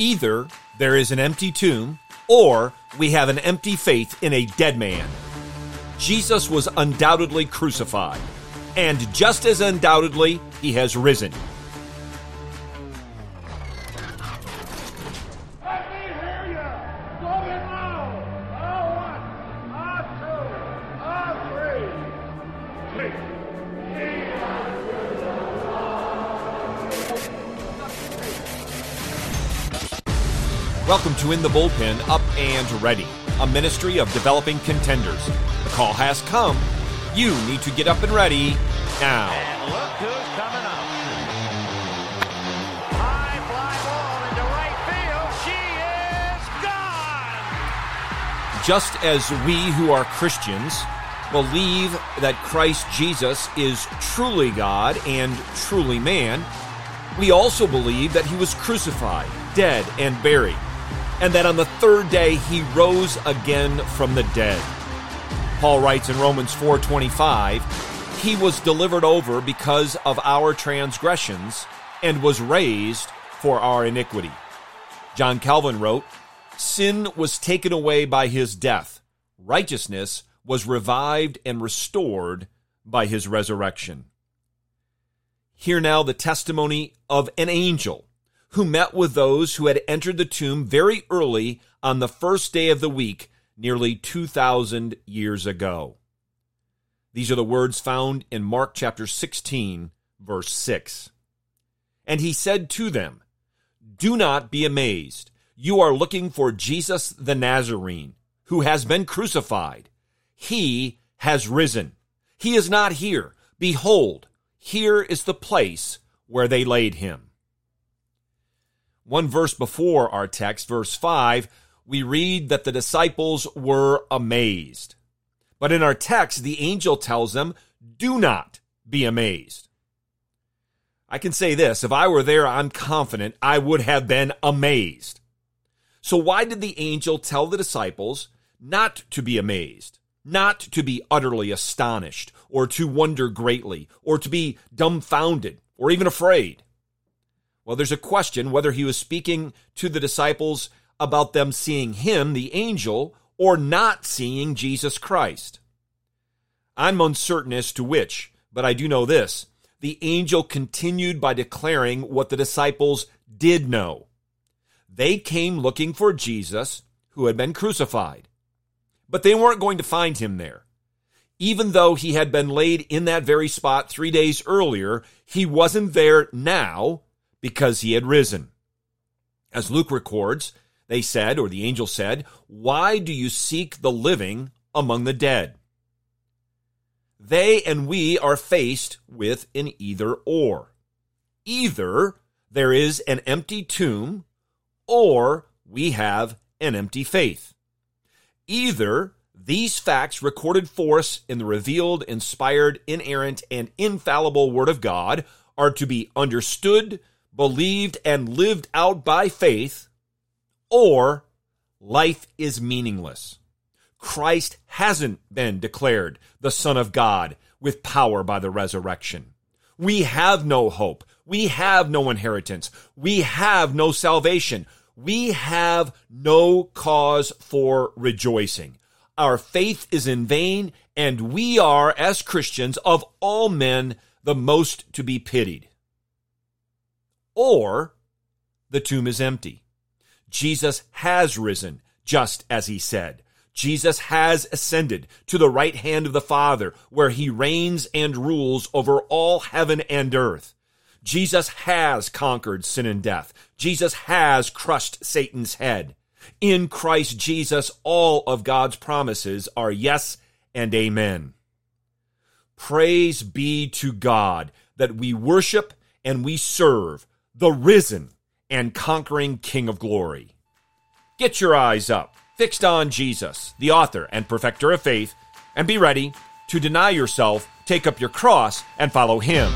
Either there is an empty tomb, or we have an empty faith in a dead man. Jesus was undoubtedly crucified, and just as undoubtedly, he has risen. Let me hear you! Go Welcome to In the Bullpen Up and Ready, a ministry of developing contenders. The call has come. You need to get up and ready now. And look who's coming up. High fly ball into right field. She is gone. Just as we who are Christians believe that Christ Jesus is truly God and truly man, we also believe that he was crucified, dead, and buried, and that on the third day he rose again from the dead. Paul writes in Romans 4:25, he was delivered over because of our transgressions and was raised for our iniquity. John Calvin wrote, Sin was taken away by his death. Righteousness was revived and restored by his resurrection. Hear now the testimony of an angel who met with those who had entered the tomb very early on the first day of the week, nearly 2,000 years ago. These are the words found in Mark chapter 16, verse 6. And he said to them, Do not be amazed. You are looking for Jesus the Nazarene, who has been crucified. He has risen. He is not here. Behold, here is the place where they laid him. One verse before our text, verse 5, we read that the disciples were amazed. But in our text, the angel tells them, Do not be amazed. I can say this if I were there, I'm confident I would have been amazed. So, why did the angel tell the disciples not to be amazed, not to be utterly astonished, or to wonder greatly, or to be dumbfounded, or even afraid? Well, there's a question whether he was speaking to the disciples about them seeing him, the angel, or not seeing Jesus Christ. I'm uncertain as to which, but I do know this. The angel continued by declaring what the disciples did know. They came looking for Jesus, who had been crucified. But they weren't going to find him there. Even though he had been laid in that very spot three days earlier, he wasn't there now because he had risen. As Luke records, they said, or the angel said, Why do you seek the living among the dead? They and we are faced with an either or. Either there is an empty tomb, or we have an empty faith. Either these facts recorded for us in the revealed, inspired, inerrant, and infallible Word of God are to be understood, believed, and lived out by faith, or life is meaningless. Christ hasn't been declared the Son of God with power by the resurrection. We have no hope. We have no inheritance. We have no salvation. We have no cause for rejoicing. Our faith is in vain, and we are, as Christians, of all men, the most to be pitied. Or the tomb is empty. Jesus has risen, just as he said. Jesus has ascended to the right hand of the Father, where he reigns and rules over all heaven and earth. Jesus has conquered sin and death. Jesus has crushed Satan's head. In Christ Jesus, all of God's promises are yes and amen. Praise be to God that we worship and we serve the risen and conquering King of glory. Get your eyes up, fixed on Jesus, the author and perfecter of faith, and be ready to deny yourself, take up your cross, and follow him.